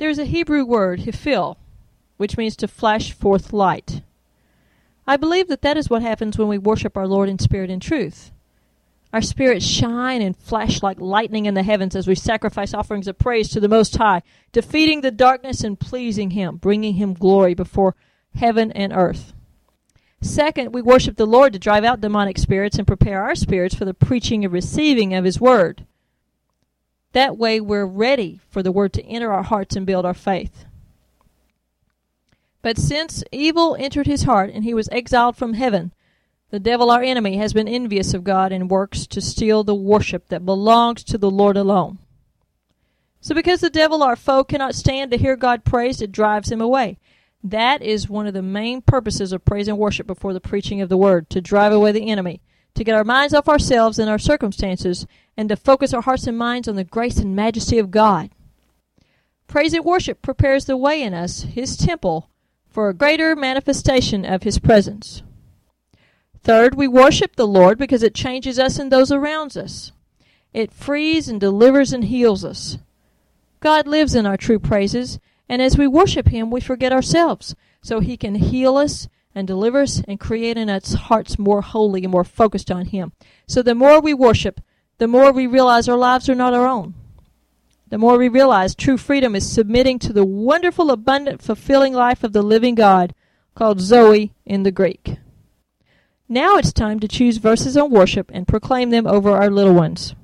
There is a Hebrew word, Hiphil, which means to flash forth light. I believe that that is what happens when we worship our Lord in spirit and truth. Our spirits shine and flash like lightning in the heavens as we sacrifice offerings of praise to the Most High, defeating the darkness and pleasing Him, bringing Him glory before heaven and earth. Second, we worship the Lord to drive out demonic spirits and prepare our spirits for the preaching and receiving of His Word. That way, we're ready for the Word to enter our hearts and build our faith. But since evil entered his heart and he was exiled from heaven, the devil, our enemy, has been envious of God and works to steal the worship that belongs to the Lord alone. So, because the devil, our foe, cannot stand to hear God praised, it drives him away. That is one of the main purposes of praise and worship before the preaching of the word to drive away the enemy, to get our minds off ourselves and our circumstances, and to focus our hearts and minds on the grace and majesty of God. Praise and worship prepares the way in us, His temple, for a greater manifestation of His presence. Third, we worship the Lord because it changes us and those around us. It frees and delivers and heals us. God lives in our true praises, and as we worship Him, we forget ourselves, so He can heal us and deliver us and create in us hearts more holy and more focused on Him. So the more we worship, the more we realize our lives are not our own. The more we realize true freedom is submitting to the wonderful, abundant, fulfilling life of the living God, called Zoe in the Greek. Now it's time to choose verses on worship and proclaim them over our little ones.